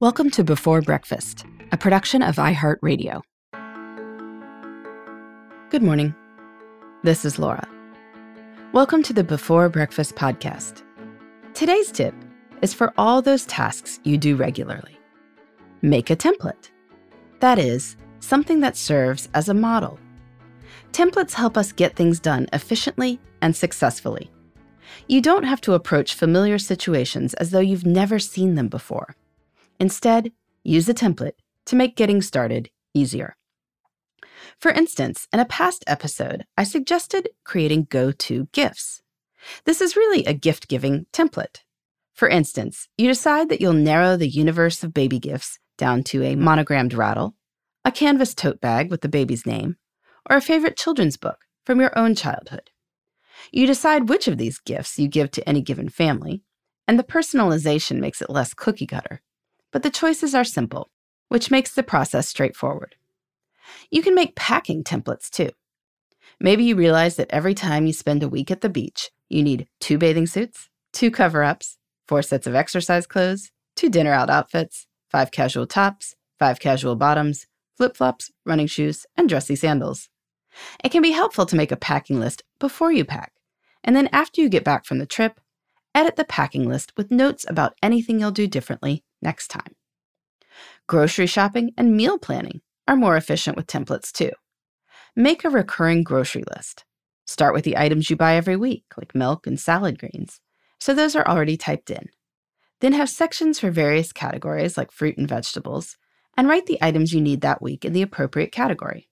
Welcome to Before Breakfast, a production of iHeartRadio. Good morning. This is Laura. Welcome to the Before Breakfast podcast. Today's tip is for all those tasks you do regularly. Make a template. That is, something that serves as a model. Templates help us get things done efficiently and successfully. You don't have to approach familiar situations as though you've never seen them before. Instead, use a template to make getting started easier. For instance, in a past episode, I suggested creating go to gifts. This is really a gift giving template. For instance, you decide that you'll narrow the universe of baby gifts down to a monogrammed rattle, a canvas tote bag with the baby's name, or a favorite children's book from your own childhood. You decide which of these gifts you give to any given family, and the personalization makes it less cookie cutter but the choices are simple, which makes the process straightforward. You can make packing templates too. Maybe you realize that every time you spend a week at the beach, you need two bathing suits, two cover ups, four sets of exercise clothes, two dinner out outfits, five casual tops, five casual bottoms, flip flops, running shoes, and dressy sandals. It can be helpful to make a packing list before you pack, and then after you get back from the trip, edit the packing list with notes about anything you'll do differently next time. Grocery shopping and meal planning are more efficient with templates too. Make a recurring grocery list. Start with the items you buy every week, like milk and salad greens, so those are already typed in. Then have sections for various categories like fruit and vegetables, and write the items you need that week in the appropriate category.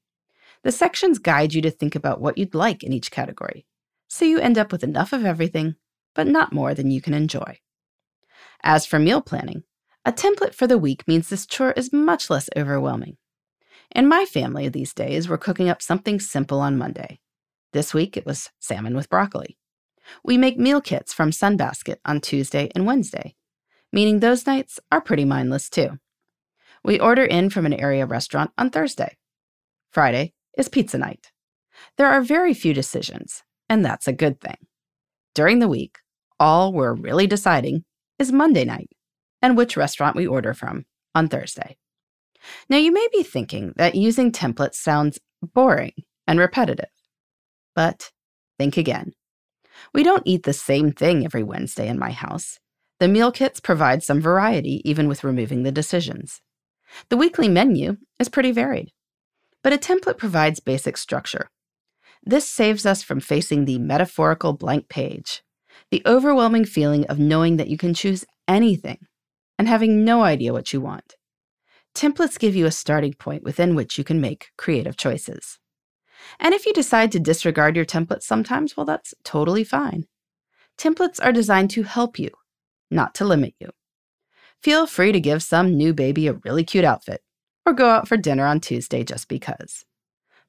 The sections guide you to think about what you'd like in each category, so you end up with enough of everything, but not more than you can enjoy. As for meal planning, a template for the week means this chore is much less overwhelming. In my family these days, we're cooking up something simple on Monday. This week it was salmon with broccoli. We make meal kits from Sunbasket on Tuesday and Wednesday, meaning those nights are pretty mindless too. We order in from an area restaurant on Thursday. Friday is pizza night. There are very few decisions, and that's a good thing. During the week, all we're really deciding is Monday night and which restaurant we order from on Thursday. Now, you may be thinking that using templates sounds boring and repetitive, but think again. We don't eat the same thing every Wednesday in my house. The meal kits provide some variety, even with removing the decisions. The weekly menu is pretty varied, but a template provides basic structure. This saves us from facing the metaphorical blank page, the overwhelming feeling of knowing that you can choose anything and having no idea what you want. Templates give you a starting point within which you can make creative choices. And if you decide to disregard your templates sometimes, well, that's totally fine. Templates are designed to help you, not to limit you. Feel free to give some new baby a really cute outfit or go out for dinner on Tuesday just because.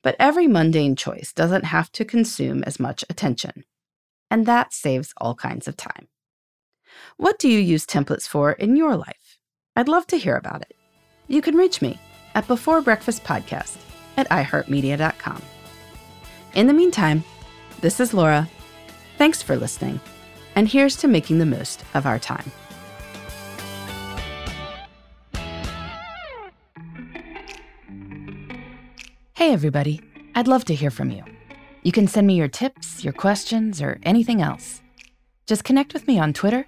But every mundane choice doesn't have to consume as much attention, and that saves all kinds of time. What do you use templates for in your life? I'd love to hear about it. You can reach me at Before Breakfast Podcast at iHeartMedia.com. In the meantime, this is Laura. Thanks for listening, and here's to making the most of our time. Hey, everybody. I'd love to hear from you. You can send me your tips, your questions, or anything else. Just connect with me on Twitter